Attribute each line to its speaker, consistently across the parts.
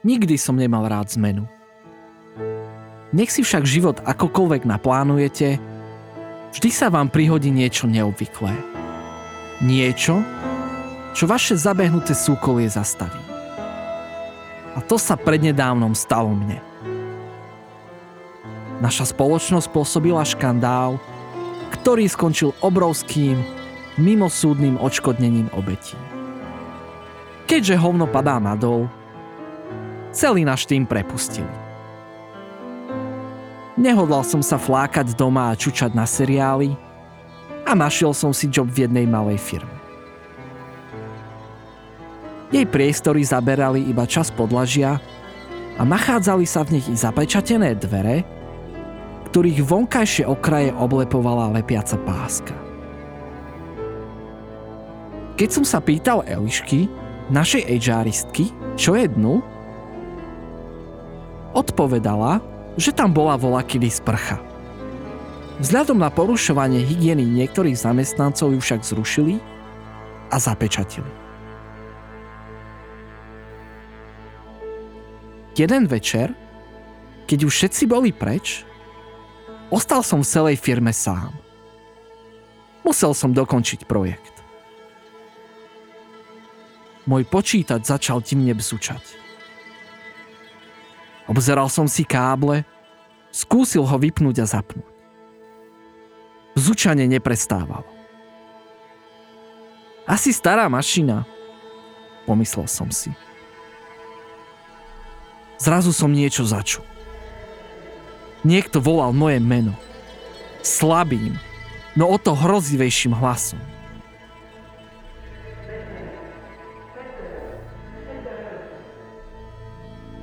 Speaker 1: Nikdy som nemal rád zmenu. Nech si však život akokoľvek naplánujete, vždy sa vám prihodí niečo neobvyklé. Niečo, čo vaše zabehnuté súkolie zastaví. A to sa prednedávnom stalo mne. Naša spoločnosť spôsobila škandál, ktorý skončil obrovským, mimosúdnym odškodnením obetí. Keďže hovno padá nadol, celý náš tým prepustili. Nehodlal som sa flákať doma a čučať na seriály a našiel som si job v jednej malej firme. Jej priestory zaberali iba čas podlažia a nachádzali sa v nich i zapečatené dvere, ktorých vonkajšie okraje oblepovala lepiaca páska. Keď som sa pýtal Elišky, našej HRistky, čo je dnu, odpovedala, že tam bola vola kedy sprcha. Vzhľadom na porušovanie hygieny niektorých zamestnancov ju však zrušili a zapečatili. Jeden večer, keď už všetci boli preč, ostal som v celej firme sám. Musel som dokončiť projekt. Môj počítač začal timne bzučať. Obzeral som si káble, skúsil ho vypnúť a zapnúť. Zúčanie neprestávalo. Asi stará mašina, pomyslel som si. Zrazu som niečo začul. Niekto volal moje meno. Slabým, no o to hrozivejším hlasom.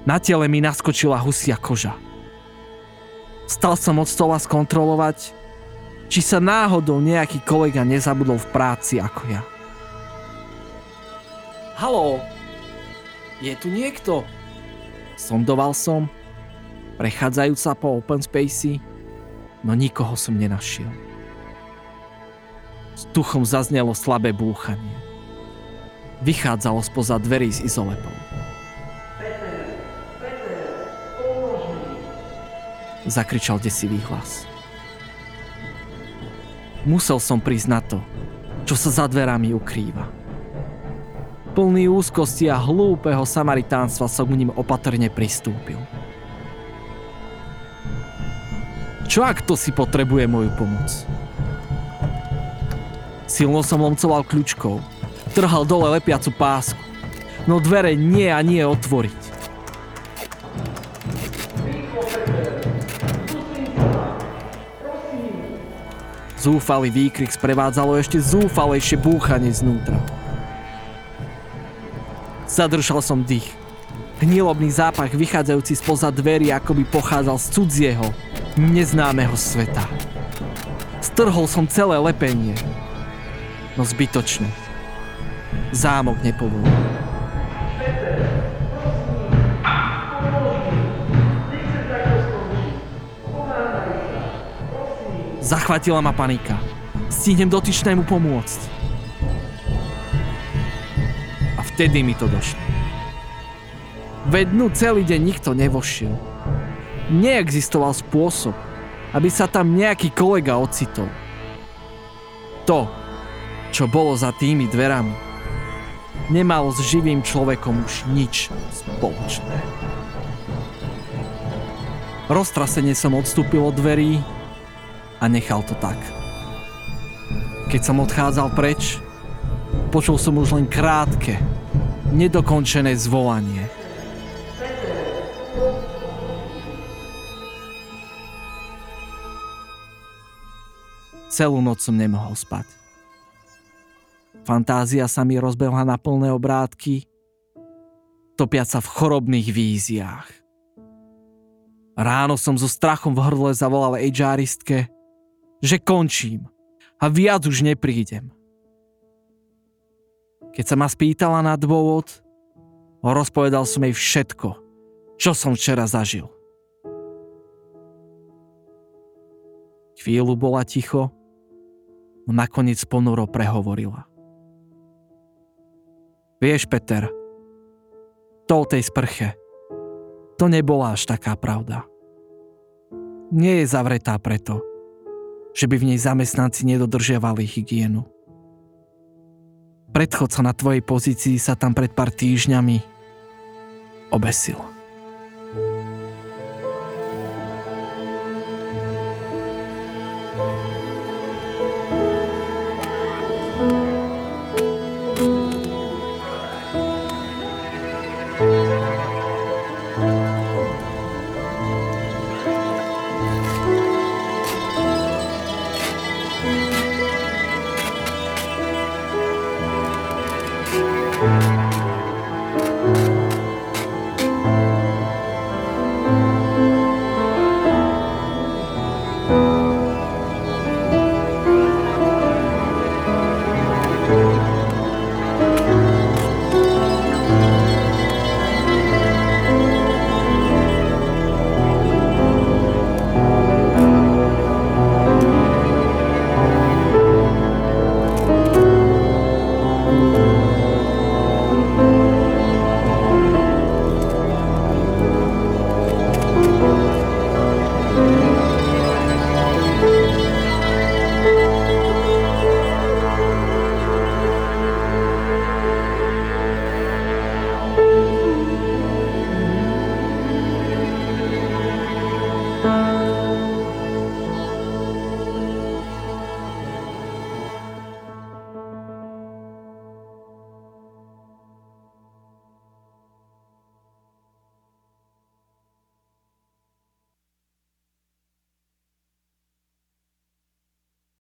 Speaker 1: Na tele mi naskočila husia koža. Stal som od stola skontrolovať, či sa náhodou nejaký kolega nezabudol v práci ako ja. Haló, je tu niekto? Sondoval som, prechádzajúca po open spacey, no nikoho som nenašiel. S duchom zaznelo slabé búchanie. Vychádzalo spoza dverí z izolepou. Zakričal desivý hlas. Musel som prísť na to, čo sa za dverami ukrýva. Plný úzkosti a hlúpeho samaritánstva som k ním opatrne pristúpil. Čo ak to si potrebuje moju pomoc? Silno som lomcoval kľúčkou, trhal dole lepiacu pásku, no dvere nie a nie otvoriť. Zúfalý výkrik sprevádzalo ešte zúfalejšie búchanie znútra. Zadržal som dých. Hnilobný zápach vychádzajúci spoza dverí ako by pochádzal z cudzieho, neznámeho sveta. Strhol som celé lepenie. No zbytočne. Zámok nepovolil. Zachvatila ma panika. Stihnem dotyčnému pomôcť. A vtedy mi to došlo. Dnu celý deň nikto nevošiel. Neexistoval spôsob, aby sa tam nejaký kolega ocitol. To, čo bolo za tými dverami, nemalo s živým človekom už nič spoločné. Roztrasene som odstúpil od dverí a nechal to tak. Keď som odchádzal preč, počul som už len krátke, nedokončené zvolanie. Celú noc som nemohol spať. Fantázia sa mi rozbehla na plné obrátky, topiať sa v chorobných víziách. Ráno som so strachom v hrdle zavolal HRistke, že končím a viac už neprídem. Keď sa ma spýtala na dôvod, rozpovedal som jej všetko, čo som včera zažil. Chvíľu bola ticho, no nakoniec ponuro prehovorila. Vieš, Peter, to o tej sprche To nebola až taká pravda. Nie je zavretá preto, že by v nej zamestnanci nedodržiavali hygienu. Predchodca na tvojej pozícii sa tam pred pár týždňami obesil.